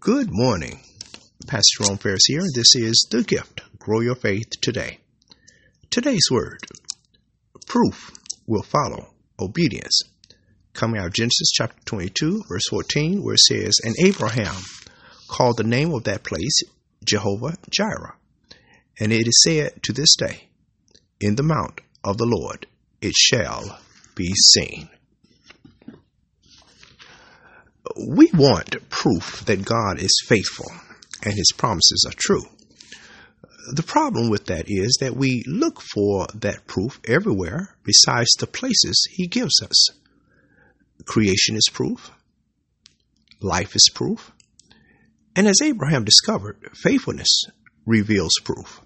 Good morning. Pastor Jerome Ferris here. This is The Gift. Grow your faith today. Today's word proof will follow obedience. Coming out of Genesis chapter 22, verse 14, where it says, And Abraham called the name of that place Jehovah Jireh. And it is said to this day, In the mount of the Lord it shall be seen. We want proof that God is faithful and his promises are true. The problem with that is that we look for that proof everywhere besides the places he gives us. Creation is proof, life is proof, and as Abraham discovered, faithfulness reveals proof.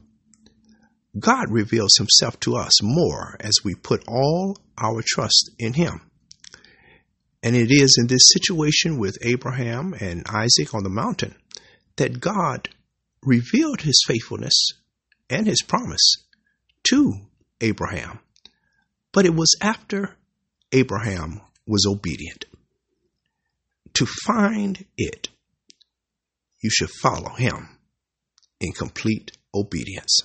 God reveals himself to us more as we put all our trust in him. And it is in this situation with Abraham and Isaac on the mountain that God revealed his faithfulness and his promise to Abraham. But it was after Abraham was obedient. To find it, you should follow him in complete obedience.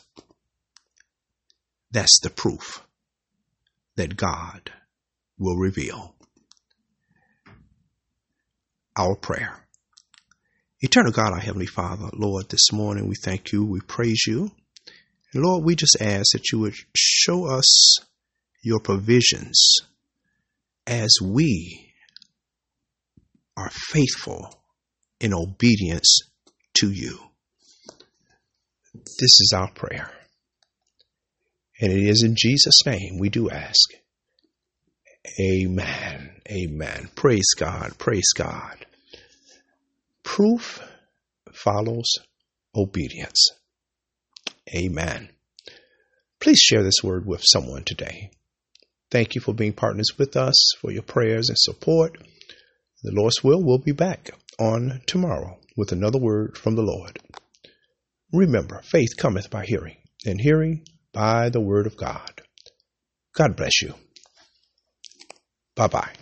That's the proof that God will reveal our prayer. Eternal God, our Heavenly Father, Lord, this morning we thank you, we praise you. And Lord, we just ask that you would show us your provisions as we are faithful in obedience to you. This is our prayer. And it is in Jesus' name we do ask. Amen. Amen. Praise God. Praise God. Proof follows obedience. Amen. Please share this word with someone today. Thank you for being partners with us, for your prayers and support. The Lord's will, we'll be back on tomorrow with another word from the Lord. Remember, faith cometh by hearing, and hearing by the word of God. God bless you. Bye bye.